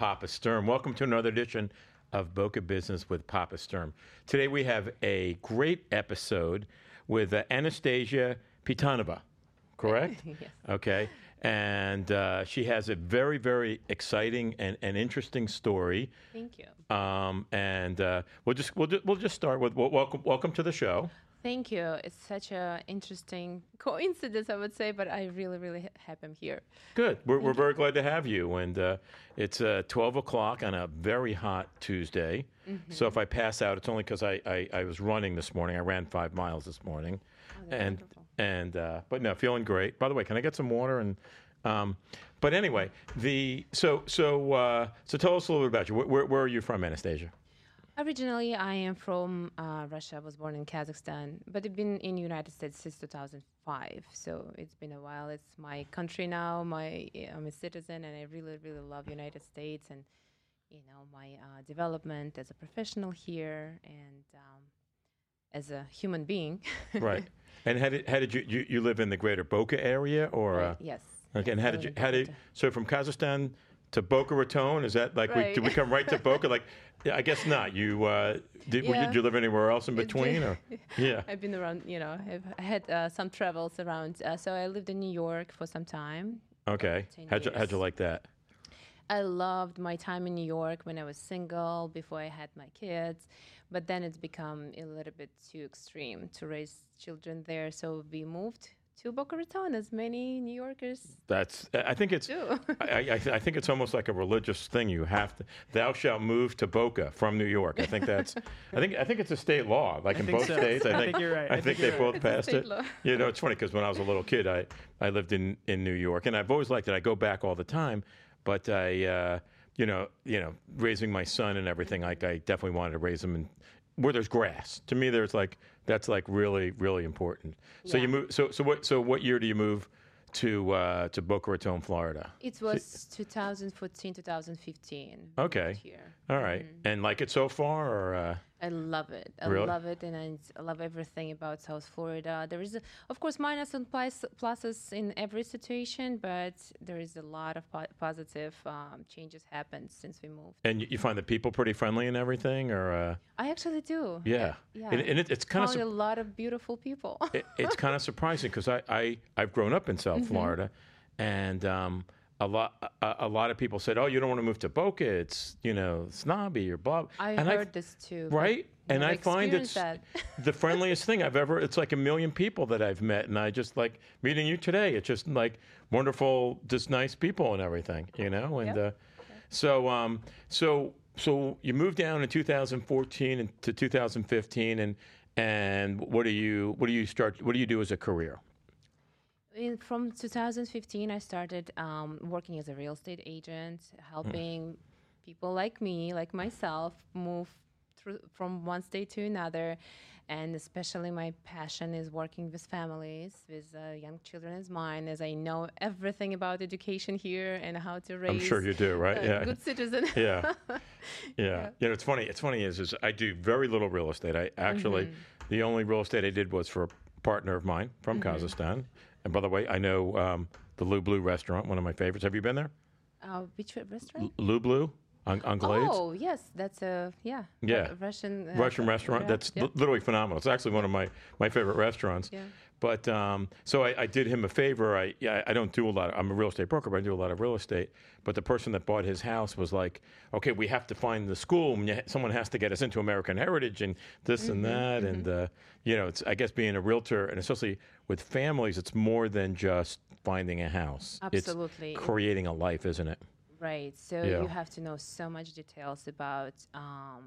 Papa Sturm. Welcome to another edition of Boca Business with Papa Sturm. Today we have a great episode with uh, Anastasia Pitanova, correct? yes. Okay. And uh, she has a very, very exciting and, and interesting story. Thank you. Um, and uh, we'll just we'll, ju- we'll just start with wel- welcome welcome to the show. Thank you. It's such a interesting coincidence, I would say, but I really, really ha- happy I'm here. Good. We're, we're very glad to have you. And uh, it's uh, 12 o'clock on a very hot Tuesday. Mm-hmm. So if I pass out, it's only because I, I, I was running this morning. I ran five miles this morning. Oh, and wonderful. and uh, but no, feeling great. By the way, can I get some water? And um, but anyway, the so so uh, so tell us a little bit about you. Where, where, where are you from, Anastasia? Originally, I am from uh, Russia. I was born in Kazakhstan, but I've been in United States since 2005. So it's been a while. It's my country now. My I'm a citizen, and I really, really love United States and you know my uh, development as a professional here and um, as a human being. Right. and how did how did you, you you live in the greater Boca area or? Uh, yes. Okay, and how did you? How did so from Kazakhstan to Boca Raton? Is that like we, did we come right to Boca? Like, yeah, I guess not. You uh, did? were Yeah. Did you live anywhere else in between? Or yeah, I've been around, you know, I've I had uh, some travels around. Uh, so I lived in New York for some time. okay. How'd you, how'd you like that? I loved my time in New York when I was single, before I had my kids. But then it's become a little bit too extreme to raise children there. So we moved to Boca Raton, as many New Yorkers That's. I think it's. do. I, I, I think it's almost like a religious thing. You have to. Thou shalt move to Boca from New York. I think that's. I think. I think it's a state law. Like in both so. states. I I think. think you're right. I, I think, think they you're both It's passed it. law. You know, it's funny because when I was a little kid, I I lived in in New York, and I've always liked it. I go back all the time, but I. Uh, you know, you know, raising my son and everything. Like I definitely wanted to raise him in where there's grass. To me, there's like that's like really, really important. So you move. So so what? So what year do you move to uh, to Boca Raton, Florida? It was 2014, 2015. Okay. year. All right. and like it so far, or uh, I love it. I Really? love it, and I love everything about South Florida. There is, a, of course, minus and plus, pluses in every situation, but there is a lot of po- positive um, changes happened since we moved. and you, find the people pretty friendly and everything, or uh, I actually do. yeah, yeah. And, and it, it's kind of Found a lot of beautiful people. it, it's kind of surprising because I, I I've grown up in South Mm-hmm. Florida, and um, a lot a, a lot of people said, "Oh, you don't want to move to Boca? It's you know snobby or blah." I and heard this too. right, and I find it's the friendliest thing I've ever. It's like a million people that I've met, and I just like meeting you today. It's just like wonderful, just nice people and everything, you know. And Yep. uh, so um, so so you moved down in 2014 and to 2015, and and what do you what do you start? What do you do as a career? In, from 2015, I started um, working as a real estate agent, helping people like me, like myself, move through from one state to another. And especially my passion is working with families, with uh, young children as mine, as I know everything about education here and how to raise I'm sure you do, right? a yeah. good citizen. yeah. Yeah. You know, it's funny. It's funny is, is I do very little real estate. I actually, Mm-hmm. the only real estate I did was for a partner of mine from Mm-hmm. Kazakhstan. And by the way, I know um, the Lou Blue restaurant, one of my favorites. Have you been there? Uh, which restaurant? Lou Blue on, on Glades? Oh, yes, that's a yeah. Yeah. Ru- Russian uh, Russian restaurant. yeah, That's yeah. literally phenomenal. It's actually one of my, my favorite restaurants. Yeah. But um, so I, I did him a favor. I yeah, I don't do a lot. Of, I'm a real estate broker, but I do a lot of real estate. But the person that bought his house was like, "Okay, we have to find the school. and you ha- Someone has to get us into American Heritage and this and that." And uh, you know, it's I guess being a realtor and especially with families, it's more than just finding a house. Absolutely. it's creating a life, isn't it? Right. So Yeah. you have to know so much details about um,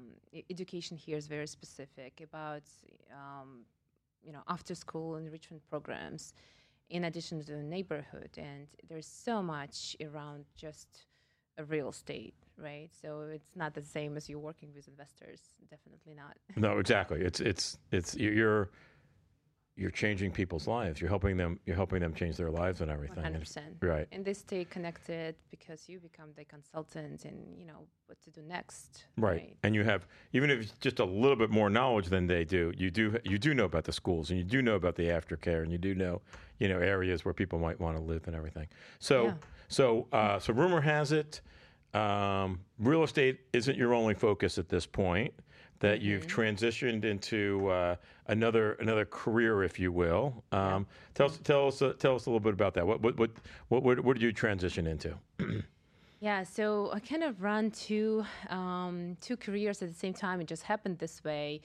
education. Here is very specific about um, you know after school enrichment programs, in addition to the neighborhood, and there's so much around just a real estate, right? So it's not the same as you working with investors. Definitely not. No, exactly. It's it's it's you're you're changing people's lives. You're helping them. You're helping them change their lives and everything. Hundred percent. Right. And they stay connected because you become the consultant, and you know what to do next. Right. And you have even if it's just a little bit more knowledge than they do, you do you do know about the schools and you do know about the aftercare and you do know, you know, areas where people might want to live and everything. So Yeah. so uh, so rumor has it um, real estate isn't your only focus at this point. That you've Mm-hmm. transitioned into uh, another another career, if you will. Um, Tell us tell us uh, tell us a little bit about that. What what what what, what, what did you transition into? Yeah, so I kind of run two um, two careers at the same time. It just happened this way.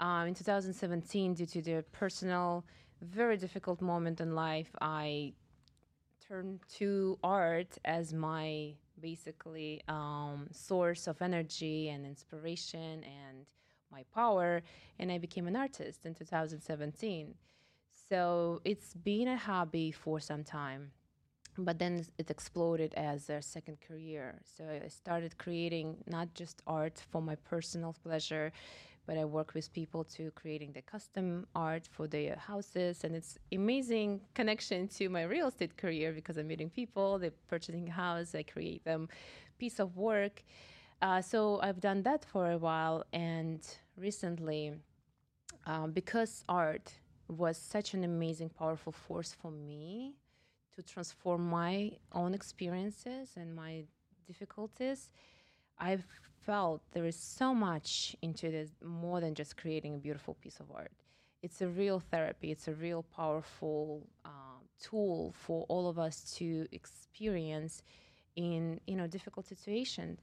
Um, in 2017, due to the personal, very difficult moment in life, I turned to art as my basically um, source of energy and inspiration and my power, and I became an artist in 2017. So it's been a hobby for some time but then it exploded as a second career. So I started creating not just art for my personal pleasure, but I work with people to creating the custom art for their houses, and it's amazing connection to my real estate career because I'm meeting people, they're purchasing a house, I create them piece of work. Uh, so I've done that for a while, and recently, um, because art was such an amazing, powerful force for me to transform my own experiences and my difficulties, I've felt there is so much into this more than just creating a beautiful piece of art. It's a real therapy. It's a real powerful uh, tool for all of us to experience in you know difficult situations.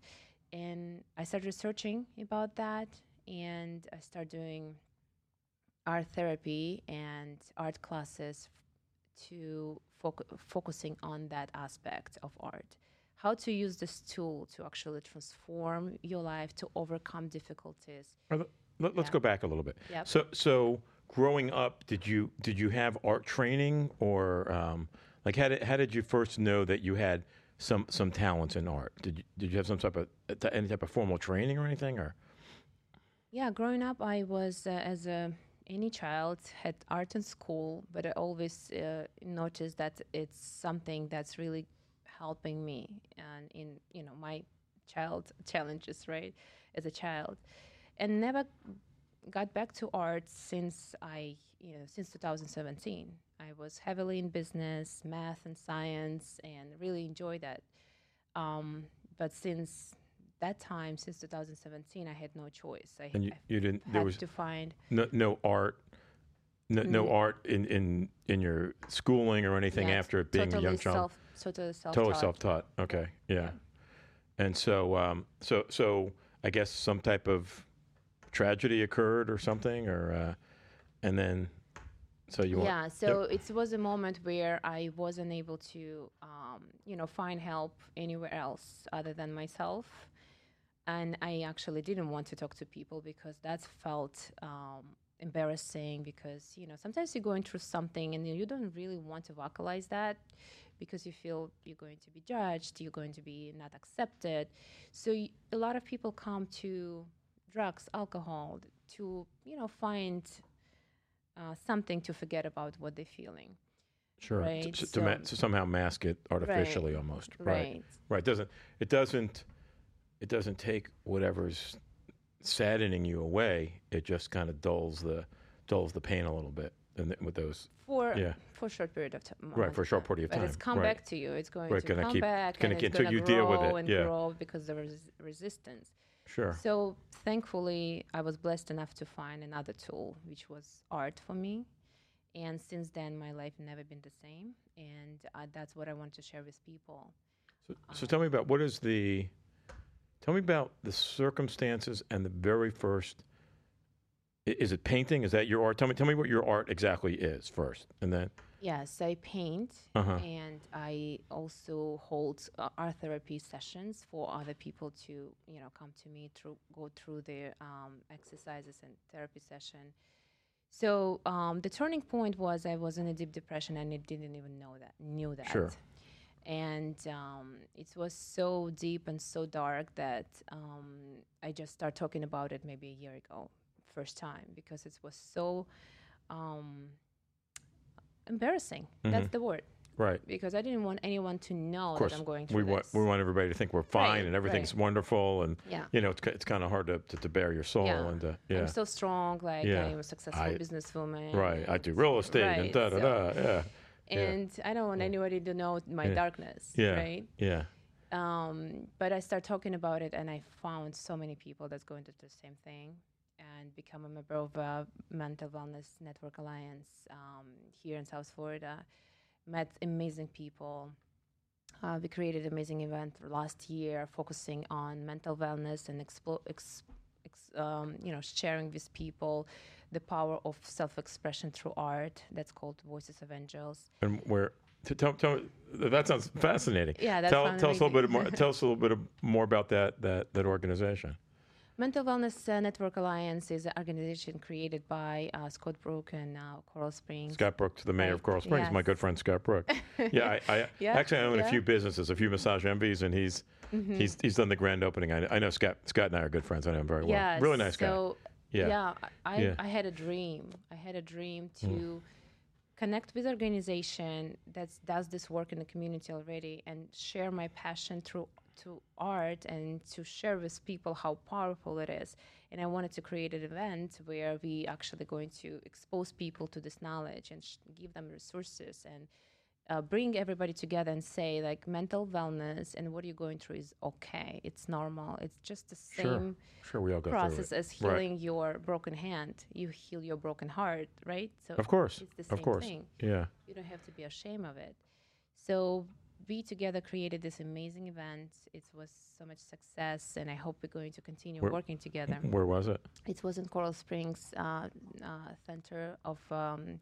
And I started researching about that, and I started doing art therapy and art classes to foc- focusing on that aspect of art how to use this tool to actually transform your life to overcome difficulties Let, us Yeah. go back a little bit. Yep. So so growing up, did you did you have art training or um, like how did how did you first know that you had some some talents in art? Did you, did you have some type of any type of formal training or anything or? yeah growing up i was uh, as a any child had art in school but i always uh, noticed that it's something that's really helping me and in you know my child challenges right as a child. And never got back to art since i you know since 2017 i was heavily in business math and science and really enjoyed that. Um, but since that time since 2017 i had no choice. I, And you, you didn't had there was to find no, no art no, no art in, in in your schooling or anything yeah, after being totally a young child. self, totally self Totally self-taught. Okay, yeah. And so, um, so, so I guess some type of tragedy occurred or something, or uh, and then, so you want, yeah. So it was a moment where i wasn't able to um, you know find help anywhere else other than myself. And i actually didn't want to talk to people because that felt um, embarrassing because you know sometimes you're going through something and you don't really want to vocalize that because you feel you're going to be judged you're going to be not accepted. So y- a lot of people come to drugs alcohol to you know find uh, something to forget about what they're feeling. Sure, to- right, to, to, ma- to somehow mask it artificially, almost, right? right. Right. Doesn't it doesn't it doesn't take whatever's saddening you away. It just kind of dulls the dulls the pain a little bit, and th- with those, for yeah. for a short period of time Right, for a short period of but it's come right. back to you it's going Right, to come keep- back gonna and it's until going to you deal with it, and yeah. grow because there is resistance sure, So thankfully, I was blessed enough to find another tool, which was art for me. And since then, my life never been the same, and uh, that's what I want to share with people. So, so tell me about what is the, tell me about the circumstances and the very first. Is it painting? Is that your art? Tell me, tell me what your art exactly is first, and then. Yes, I paint, Uh-huh. and I also hold uh, art therapy sessions for other people to, you know, come to me through go through their um, exercises and therapy session. So um, the turning point was I was in a deep depression and I didn't even know that knew that. Sure. And um, it was so deep and so dark that um, I just started talking about it maybe a year ago, first time, because it was so um, embarrassing. That's the word. Right. Because I didn't want anyone to know that I'm going through we want this. we want everybody to think we're fine Right, and everything's right. wonderful, and Yeah. you know it's it's kind of hard to, to to bear your soul Yeah. and uh, yeah, I'm so strong, like Yeah. I'm a successful businesswoman. right. I do real estate and da da so- da. Yeah. Yeah. And I don't want anybody to know my Yeah. darkness, Yeah. right? Yeah. Um, but I started talking about it, and I found so many people that's going to do the same thing and become a member of uh, Mental Wellness Network Alliance um, here in South Florida. Met amazing people. Uh, we created an amazing event last year focusing on mental wellness and ex- ex- um, you know sharing with people the power of self-expression through art. That's called Voices of Angels. And where? Tell, tell, that sounds fascinating. Yeah, that tell, tell us a little bit more. tell us a little bit more about that that that organization. Mental Wellness uh, Network Alliance is an organization created by uh, Scott Brook and uh, Coral Springs. Scott Brooks, the mayor of Coral Springs, my good friend Scott Brook. Yeah, I, I Yeah, actually I own a few businesses, a few massage envies, and he's Mm-hmm. he's he's done the grand opening. I, I know Scott Scott and I are good friends. I know him very Yeah, well. Really nice guy. so, Yeah. Yeah, I, Yeah. I had a dream. I had a dream to connect with organization that does this work in the community already and share my passion through to art and to share with people how powerful it is. And I wanted to create an event where we actually going to expose people to this knowledge and sh- give them resources and uh, bring everybody together and say like mental wellness and what you're going through is okay. It's normal. It's just the same Sure, we all go process as Right. healing your broken hand. You heal your broken heart, right? So Of course, it's the same of course. thing. Yeah. You don't have to be ashamed of it. So we together created this amazing event. It was so much success, and I hope we're going to continue Where- working together. Where was it? It was in Coral Springs uh, uh, Center of um,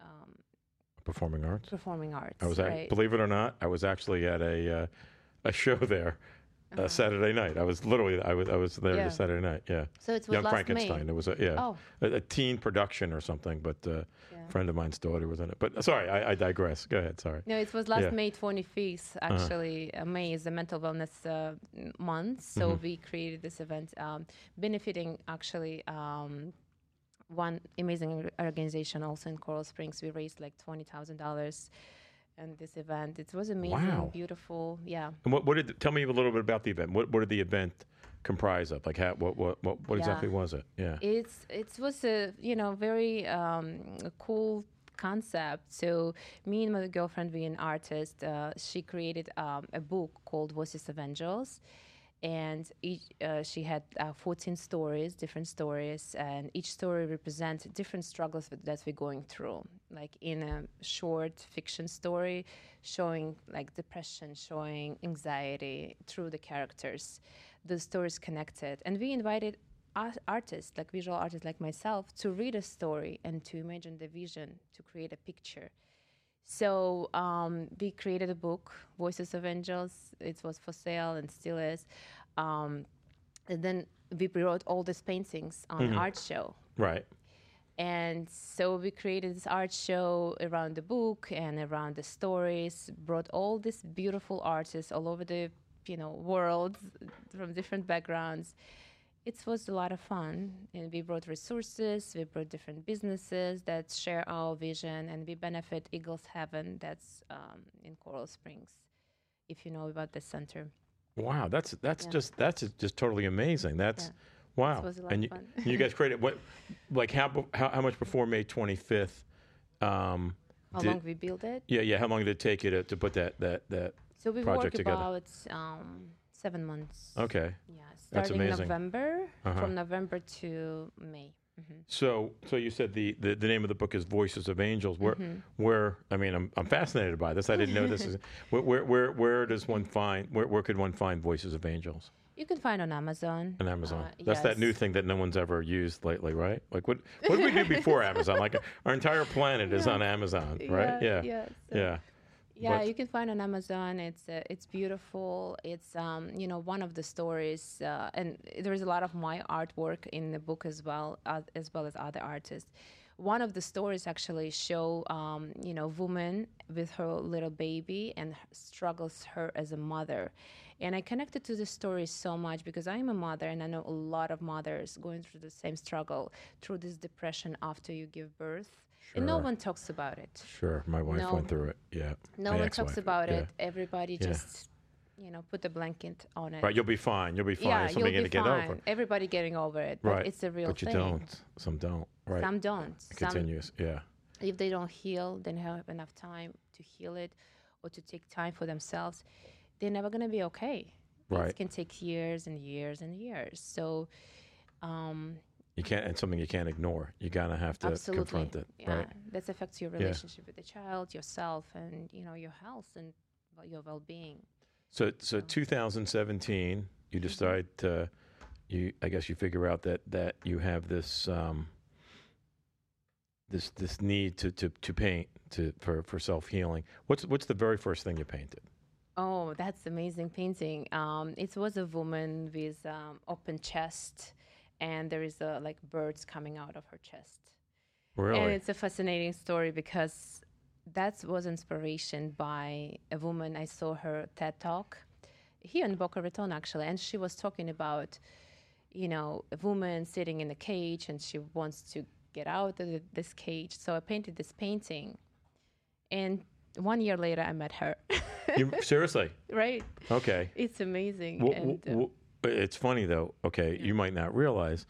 um, Performing Arts. Performing Arts. I was, at, believe it or not, I was actually at a uh, a show there uh, Saturday night. I was literally I was I was there Uh-huh. Yeah. this Saturday night. Yeah. so it was Young Frankenstein. May. It was a yeah Oh, a, a teen production or something. But uh, Yeah. a friend of mine's daughter was in it. But uh, sorry, I, I digress. Go ahead. Sorry. No, it was last Yeah. May 25th. Actually, uh, May is the mental wellness uh, month, so Mm-hmm. we created this event um, benefiting actually um, one amazing organization also in Coral Springs. We raised like twenty thousand dollars, and this event it was amazing, Wow. beautiful. Yeah, And what, what did tell me a little bit about the event? What what did the event comprise of? Like how what what what, what Yeah. exactly was it? Yeah. it's it was a you know very um, cool concept. So me and my girlfriend, we an artist. Uh, she created um, a book called Voices of Angels, and each uh, she had uh, 14 stories, different stories, and each story represents different struggles that- we're going through. Like in a short fiction story, showing like depression, showing anxiety through the characters. The stories connected, and we invited ar- artists, like visual artists like myself, to read a story and to imagine the vision, to create a picture. So um, we created a book, Voices of Angels. It was for sale and still is. Um, and then we brought all these paintings on Mm-hmm. art show. Right. And so we created this art show around the book and around the stories, brought all these beautiful artists all over the you know world from different backgrounds. It was a lot of fun, and we brought resources. We brought different businesses that share our vision, and we benefit Eagles Haven, that's um, in Coral Springs. If you know about the center, Wow. That's that's Yeah. just that's just totally amazing. That's Yeah. wow. was a lot and you, you guys created what like how how how much before May twenty fifth? Um, how did- long we built it? yeah, yeah. How long did it take you to, to put that that that? So we project worked together. about um, seven months. Okay. Yeah, That's starting amazing. November, Uh-huh. from November to May. hmm So, so you said the, the, the name of the book is Voices of Angels. Where, Mm-hmm. where? I mean, I'm, I'm fascinated by this. I didn't know this. Is, where, where, where, where does one find? Where, where could one find Voices of Angels You can find on Amazon. on Amazon? Uh, That's that new thing that no one's ever used lately, right? Like, what, what did we do before Amazon? Like, our entire planet is on Amazon, right? Yeah, Yeah. so- yeah. Yeah, But- you can find on Amazon. It's uh, it's beautiful. It's um you know one of the stories, uh, and there is a lot of my artwork in the book as well, uh, as well as other artists. One of the stories actually show um, you know woman with her little baby and struggles her as a mother, and I connected to the story so much because I'm a mother and I know a lot of mothers going through the same struggle through this depression after you give birth, and no one talks about it. Sure. My wife No. went through it. Yeah. No My one talks about yeah. it. Everybody Yeah. just, you know, put a blanket on it. Right. You'll be fine. You'll be fine. yeah, It's you'll be you're fine. get over. Everybody getting over it, Right. it's a real but you thing. don't. Some don't. Right. Some don't. It Some. Yeah. if they don't heal, they don't have enough time to heal it or to take time for themselves. they're never going to be okay. Right. It can take years and years and years. So, um, You can't. It's something you can't ignore. You gotta have to absolutely, confront it. yeah, Right. that affects your relationship with the child, yourself, and you know your health and your well-being. So, so 2017, you decide to, you, I guess you figure out that that you have this, um, this this need to to to paint to for for self healing. What's what's the very first thing you painted? Oh, that's amazing painting. Um, it was a woman with um, open chest, and there is a, like birds coming out of her chest. Really? And it's a fascinating story because that was inspiration by a woman. I saw her TED talk here in Boca Raton, actually, and she was talking about, you know, a woman sitting in a cage and she wants to get out of this cage. So I painted this painting, and one year later, I met her. you, seriously? right? Okay. It's amazing. And, uh, it's funny though. Okay, you might not realize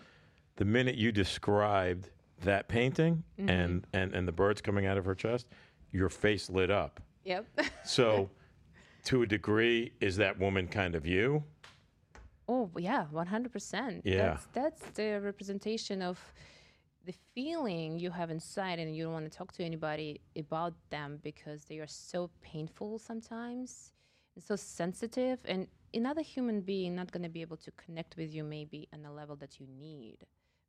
the minute you described that painting Mm-hmm. and and and the birds coming out of her chest, your face lit up. yep. So, to a degree, is that woman kind of you? Oh yeah, one hundred percent. Yeah. That's that's the representation of the feeling you have inside, and you don't want to talk to anybody about them because they are so painful sometimes, and so sensitive, and another human being not going to be able to connect with you maybe on the level that you need,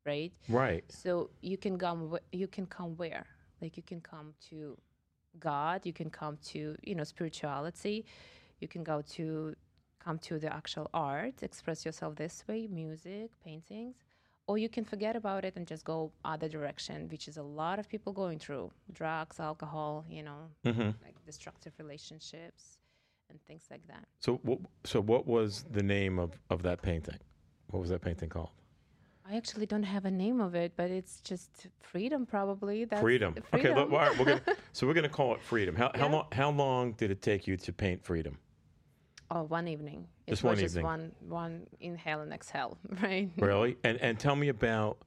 right? Right. So you can come. You can come where? Like you can come to God. You can come to you know spirituality. You can go to come to the actual art, express yourself this way, music, paintings, or you can forget about it and just go other direction, which is a lot of people going through drugs, alcohol, you know, hmm like destructive relationships and things like that. So, what, so what was the name of of that painting? What was that painting called? I actually don't have a name of it, but it's just freedom, probably. That's freedom. Okay. Look, all right, we're gonna, so we're gonna call it freedom. How how long how long did it take you to paint freedom? Oh, one evening. It Just was one just evening. one one inhale and exhale, right? Really? And and tell me about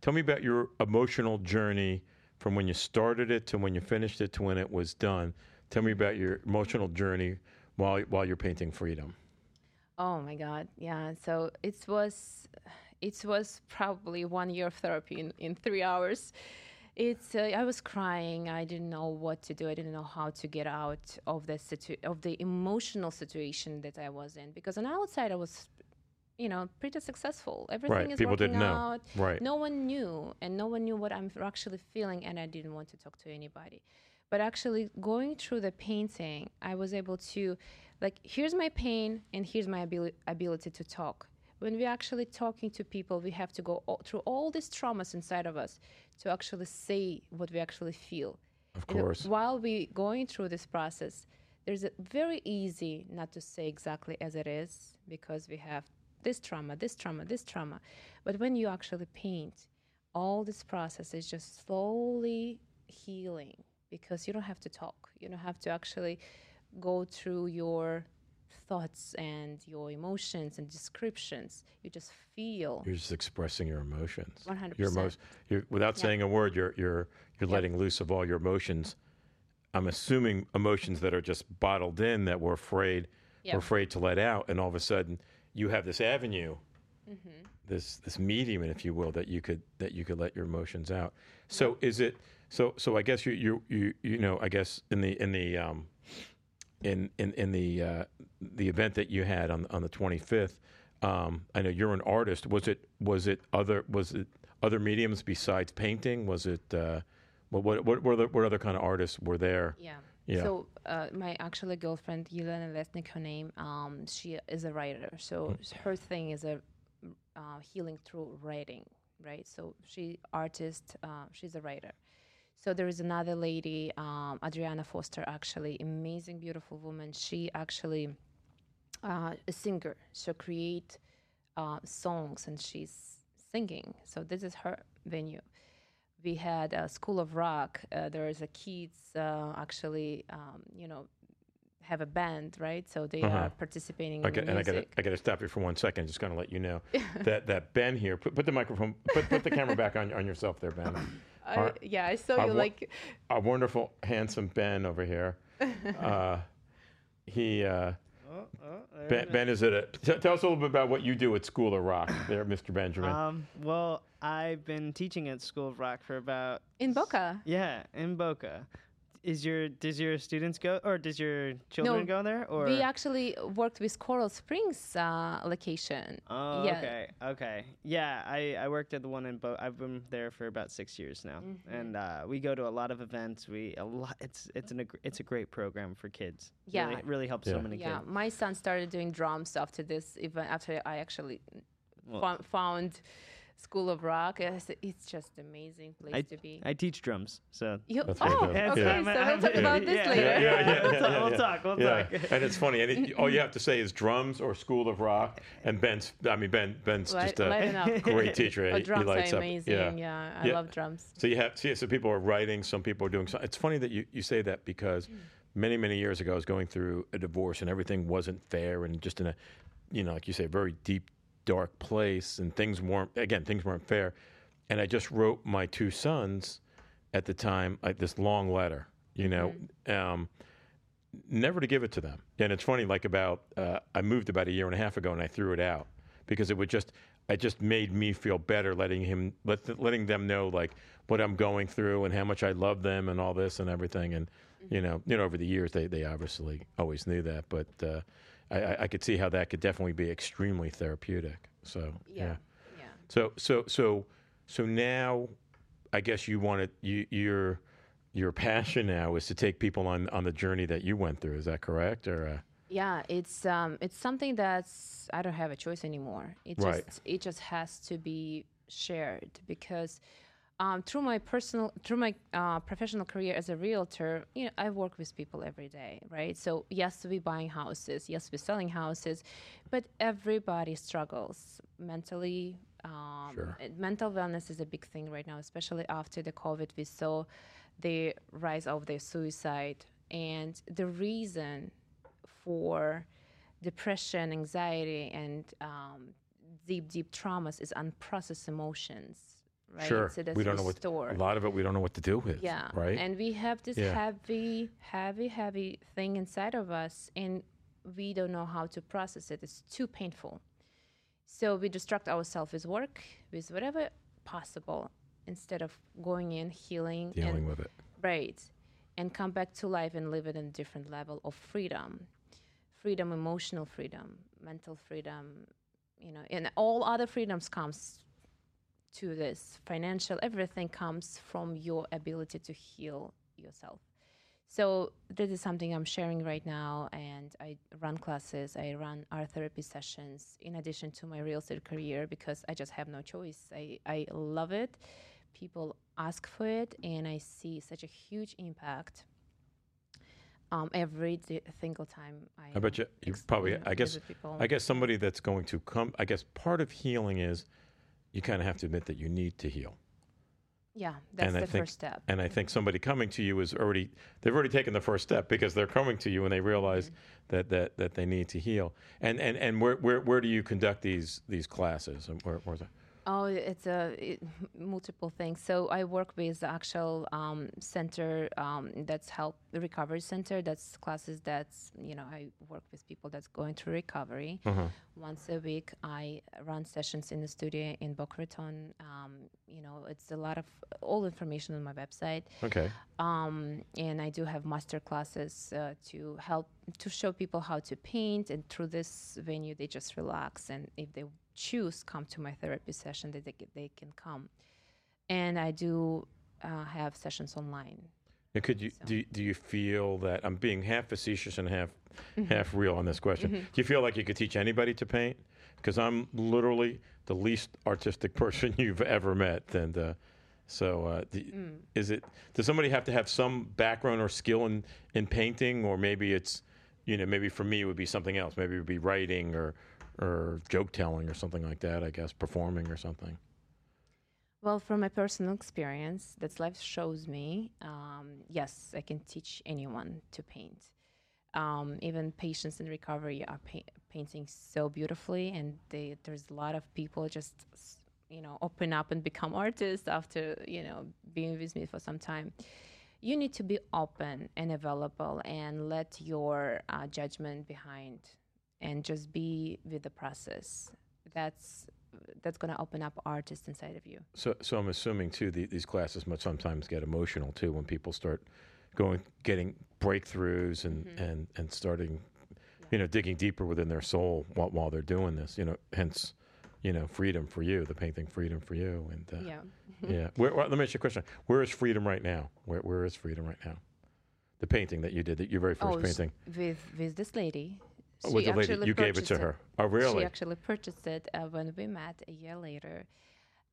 tell me about your emotional journey from when you started it to when you finished it to when it was done. Tell me about your emotional journey while while you're painting freedom. Oh my God, yeah. So it was, it was probably one year of therapy in, in three hours. It's uh, I was crying. I didn't know what to do. I didn't know how to get out of the situ- of the emotional situation that I was in because on the outside I was, you know, pretty successful. Everything Right, is people working didn't know. out. Right. No one knew, and no one knew what I'm actually feeling, and I didn't want to talk to anybody. But actually, going through the painting, I was able to, like, here's my pain, and here's my abili- ability to talk. When we're actually talking to people, we have to go all, through all these traumas inside of us to actually say what we actually feel. Of And course. while we going through this process, there's a very easy not to say exactly as it is because we have this trauma, this trauma, this trauma. But when you actually paint, all this process is just slowly healing because you don't have to talk. You don't have to actually go through your thoughts and your emotions and descriptions. You just feel. You're just expressing your emotions. 100%. Your emo- you're, without Yeah. saying a word, you're you're you're letting loose of all your emotions. I'm assuming emotions that are just bottled in that we're afraid Yep. we're afraid to let out, and all of a sudden you have this avenue, Mm-hmm. this this medium, if you will, that you could that you could let your emotions out. So is it so? So I guess you you you you know I guess in the in the um, in in in the uh, the event that you had on on the 25th. Um, I know you're an artist. Was it was it other was it other mediums besides painting? Was it uh, what what what, what, other, what other kind of artists were there? Yeah. Yeah. So uh, my actually girlfriend, Yelena Lesnik, her name, um, she is a writer. So s- her thing is a uh, healing through writing, right? So she artist, uh, she's a writer. So there is another lady, um, Adriana Foster, actually amazing, beautiful woman. She actually uh, a singer. So create uh, songs and she's singing. So this is her venue we had a School of Rock. Uh, there is a kids uh, actually, um, you know, have a band, right? So they Uh-huh. are participating the and I got. I got to stop you for one second. Just going to let you know that that Ben here. Put, put the microphone. Put, put the camera back on on yourself there, Ben. I, yeah, I saw you wa- like. Our wonderful, handsome Ben over here. Uh, he uh, oh, there Ben, ben is it a, t- tell us a little bit about what you do at School of Rock there, Mr. Benjamin. Um, well, I've been teaching at School of Rock for about In Boca. yeah in Boca. Is your does your students go or does your children go there or? We actually worked with Coral Springs uh, location. Oh, yeah. okay, okay, yeah. I, I worked at the one in Bo. I've been there for about six years now, Mm-hmm. and uh, we go to a lot of events. We a lot. It's it's an it's a great program for kids. Yeah. really, really helps Yeah. so many kids. Yeah, kids. my son started doing drums after this event. After I actually Well- fo- found School of Rock, it's, it's just amazing place to be. I teach drums, so You, That's oh, fantastic. okay. Yeah. So we'll talk about this Yeah. later. yeah, yeah, yeah, We'll yeah, talk- yeah, we'll yeah. talk, we'll Yeah. talk. and it's funny. And it, all you have to say is drums or School of Rock. And Ben's, I mean, Ben, Ben's Light, just a great teacher. Oh, He- he drums lights are up. amazing. Yeah, I Yeah. love drums. So you have, see, so people are writing, some people are doing. So it's funny that you, you say that because mm. many, many years ago, I was going through a divorce and everything wasn't fair and just in a, you know, like you say, very deep, dark place, and things weren't. Again, things weren't fair. And I just wrote my two sons at the time like this long letter. You know, um, never to give it to them. And it's funny, like about uh, I moved about a year and a half ago, and I threw it out because it would just it just made me feel better letting him let letting them know like what I'm going through and how much I love them and all this and everything. And you know, you know, over the years they they obviously always knew that, but uh, I, I- I could see how that could definitely be extremely therapeutic. So Yeah. Yeah. so so so so now, I guess you want to you your your passion now is to take people on on the journey that you went through. Is that correct? Or uh, Yeah, it's um, it's something that's I don't have a choice anymore. It Right. just it just has to be shared because um, through my personal through my uh, professional career as a realtor, you know, I work with people every day, right? So yes, we buying houses, yes, we're selling houses, but everybody struggles mentally. Um, Sure. Mental wellness is a big thing right now, especially after the COVID. We saw the rise of the suicide, and the reason for depression, anxiety, and um, deep, deep traumas is unprocessed emotions, right? sure, So that's we don't know what store. a lot of it. We don't know what to do with. Yeah. right. And we have this Yeah. heavy, heavy, heavy thing inside of us, and we don't know how to process it. It's too painful. So we distract ourselves with work, with whatever possible, instead of going in, healing, dealing and with it. Right. And come back to life and live it in a different level of freedom. Freedom, emotional freedom, mental freedom, you know, and all other freedoms comes to this. Financial, everything comes from your ability to heal yourself. So this is something I'm sharing right now, and I run classes, I run art therapy sessions in addition to my real estate career because I just have no choice. I, I love it. People ask for it, and I see such a huge impact um, every single time I. I bet you, you probably. I guess. I guess somebody that's going to come. I guess part of healing is you kind of have to admit that you need to heal. yeah, that's I the think- first step. And I think somebody coming to you is already they've already taken the first step because they're coming to you and they realize Mm-hmm. that, that that they need to heal. And and and where where, where do you conduct these these classes? And where, where's it? Oh, it's a it, multiple things. So I work with the actual um, center um, that's help the recovery center. That's classes that's you know I work with people that's going through recovery. Uh-huh. Once a week, I run sessions in the studio in Boca Raton. Um, you know, it's a lot of all information on my website. Okay. um, and I do have master classes uh, to help to show people how to paint. And through this venue, they just relax, and if they choose, come to my therapy session, that they they can come. And I do uh, have sessions online. And could you So- do, you- do you feel that I'm being half facetious and half Mm-hmm. half real on this question? Do you feel like you could teach anybody to paint? Because I'm literally the least artistic person you've ever met, and uh, so uh, do, Mm. is it? Does somebody have to have some background or skill in in painting, or maybe it's you know maybe for me it would be something else. Maybe it would be writing or or joke telling or something like that. I guess performing or something. Well, from my personal experience, that life shows me, um, yes, I can teach anyone to paint. Um, even patients in recovery are pa- painting so beautifully, and they, there's a lot of people just, you know, open up and become artists after, you know, being with me for some time. You need to be open and available, and let your uh, judgment behind and just be with the process. That's that's going to open up artists inside of you. So, so I'm assuming too the, these classes must sometimes get emotional too when people start going, getting breakthroughs and Mm-hmm. and and starting, you know, digging deeper within their soul while while they're doing this. You know, hence, you know, freedom for you, the painting freedom for you, and uh, Yeah. yeah. Where, well, let me ask you a question. Where is freedom right now? Where where is freedom right now? The painting that you did, that your very first Oh, painting. with with this lady. Oh, with She the lady, you gave it to her. Oh, really? She actually purchased it uh, when we met a year later,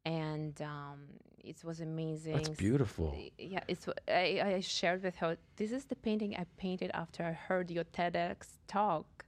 and um, it was amazing. That's beautiful. Yeah, it's. I, I shared with her. This is the painting I painted after I heard your TEDx talk,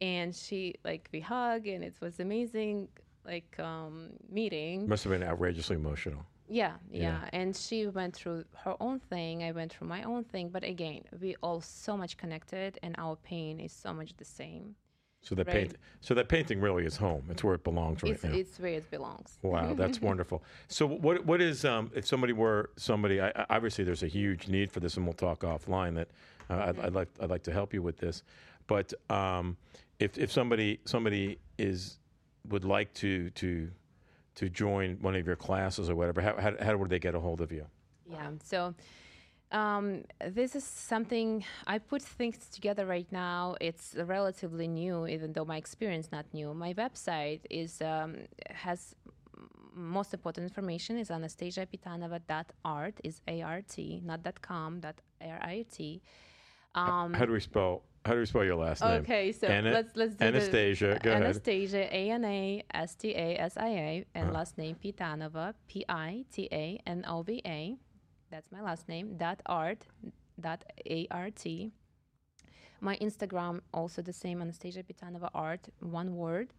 and she like we hug, and it was amazing. Like um, meeting. Must have been outrageously emotional. Yeah, Yeah. yeah, And she went through her own thing. I went through my own thing. But again, we all so much connected, and our pain is so much the same. So that Right. paint, so that painting really is home. It's where it belongs right it's now. it's where it belongs. Wow, that's wonderful. So, what what is um, if somebody were somebody? I, I- obviously, there's a huge need for this, and we'll talk offline. That uh, I'd, I'd like I'd like to help you with this, but um, if if somebody somebody is would like to to to join one of your classes or whatever, how how, how would they get a hold of you? Yeah. So um, this is something I put things together right now. It's relatively new, even though my experience not new. My website is um, has most important information is anastasiapitanova.art is A R T not dot .com dot R I T. Um, How do we spell How do we spell your last name? Okay, so Ana- let's let's do Anastasia, the go ahead. Anastasia, A N A S T A S I A, and Uh-huh. last name Pitanova, P I T A N O V A. That's my last name. Dot art, dot A R T. My Instagram also the same, Anastasia Pitanova art, one word.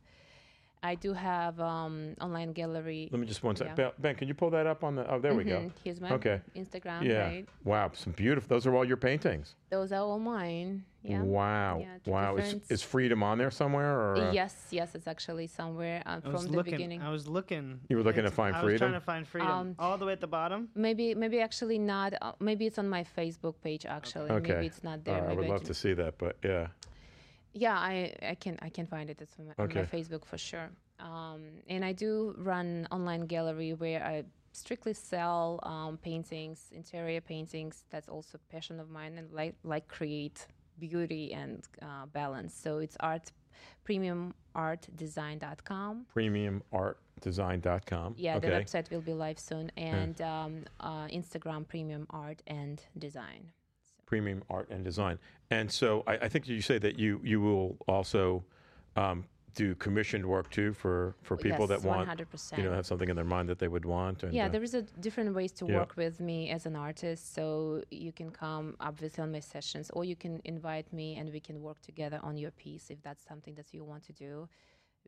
I do have um, online gallery. Let me just one Yeah. second. Ben, ben, can you pull that up on the? Oh, there we go. Mhm, Here's my Okay. Instagram. Yeah. Right. Wow, some beautiful. Those are all your paintings. Those are all mine. Yeah. Wow. Yeah, wow. Is, different- is freedom on there somewhere? Or uh, Yes, yes, it's actually somewhere uh, I was from the looking. beginning. I was looking. You were looking to find freedom. I was trying to find freedom. Um, All the way at the bottom. Maybe, maybe actually not. Uh, maybe it's on my Facebook page. Actually, Okay. maybe it's not All there. right, I maybe would love can- to see that, but yeah. Yeah, I, I can, I can find it. It's on my, on my Facebook for sure. Um, and I do run online gallery where I strictly sell um, paintings, interior paintings. That's also a passion of mine, and like like create beauty and uh, balance. So it's art, premiumartdesign.com. Premiumartdesign.com. Yeah, okay. the website will be live soon, and um, uh, Instagram premium art and design. Premium art and design. And so I, I think you say that you you will also um, do commissioned work too for, for people yes, that want 100%. you know have something in their mind that they would want. And, yeah, uh, there is a different ways to yeah. work with me as an artist. So you can come obviously on my sessions, or you can invite me and we can work together on your piece if that's something that you want to do.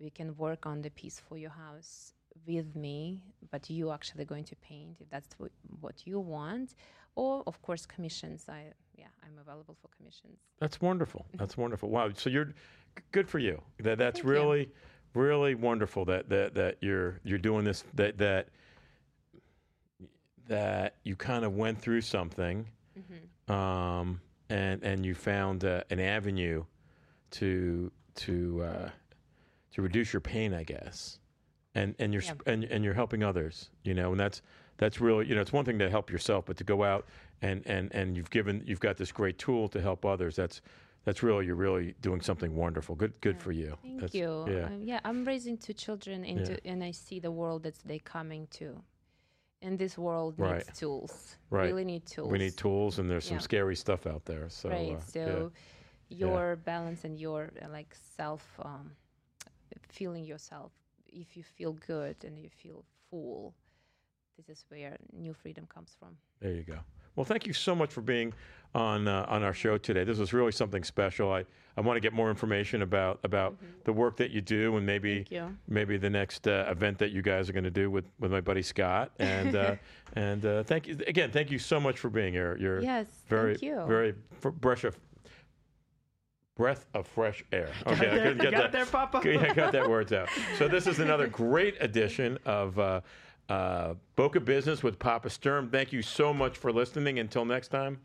We can work on the piece for your house with me, but you actually going to paint if that's what, what you want. Or of course commissions. I yeah, I'm available for commissions. That's wonderful. That's wonderful. Wow. So you're good for you. That that's Thank you. really really wonderful that that that you're you're doing this that that that you kind of went through something um and and you found uh, an avenue to to uh to reduce your pain, I guess. And and you're Yeah. and and you're helping others, you know, and that's that's really you know it's one thing to help yourself, but to go out and and and you've given you've got this great tool to help others. That's that's really you're really doing something wonderful. Good good for you. Thank That's- you. Yeah. Um, yeah, I'm raising two children into, and I see the world that they coming to. And this world Right. needs tools. Right. Really need tools. we need tools, and there's some scary stuff out there. So right. uh, so yeah. your balance and your uh, like self um, feeling yourself. If you feel good and you feel full, this is where new freedom comes from. There you go. Well, thank you so much for being on uh, on our show today. This was really something special. I, I want to get more information about about the work that you do and maybe Mm-hmm. Maybe the next uh, event that you guys are going to do with, with my buddy Scott. And uh, and uh, thank you again. Thank you so much for being here. You're Yes. very thank you. very fr- breath of breath of fresh air. Okay, I couldn't get got that. there, Papa. I got that words out. So this is another great edition of uh, uh, Boca Business with Papa Sturm. Thank you so much for listening. Until next time.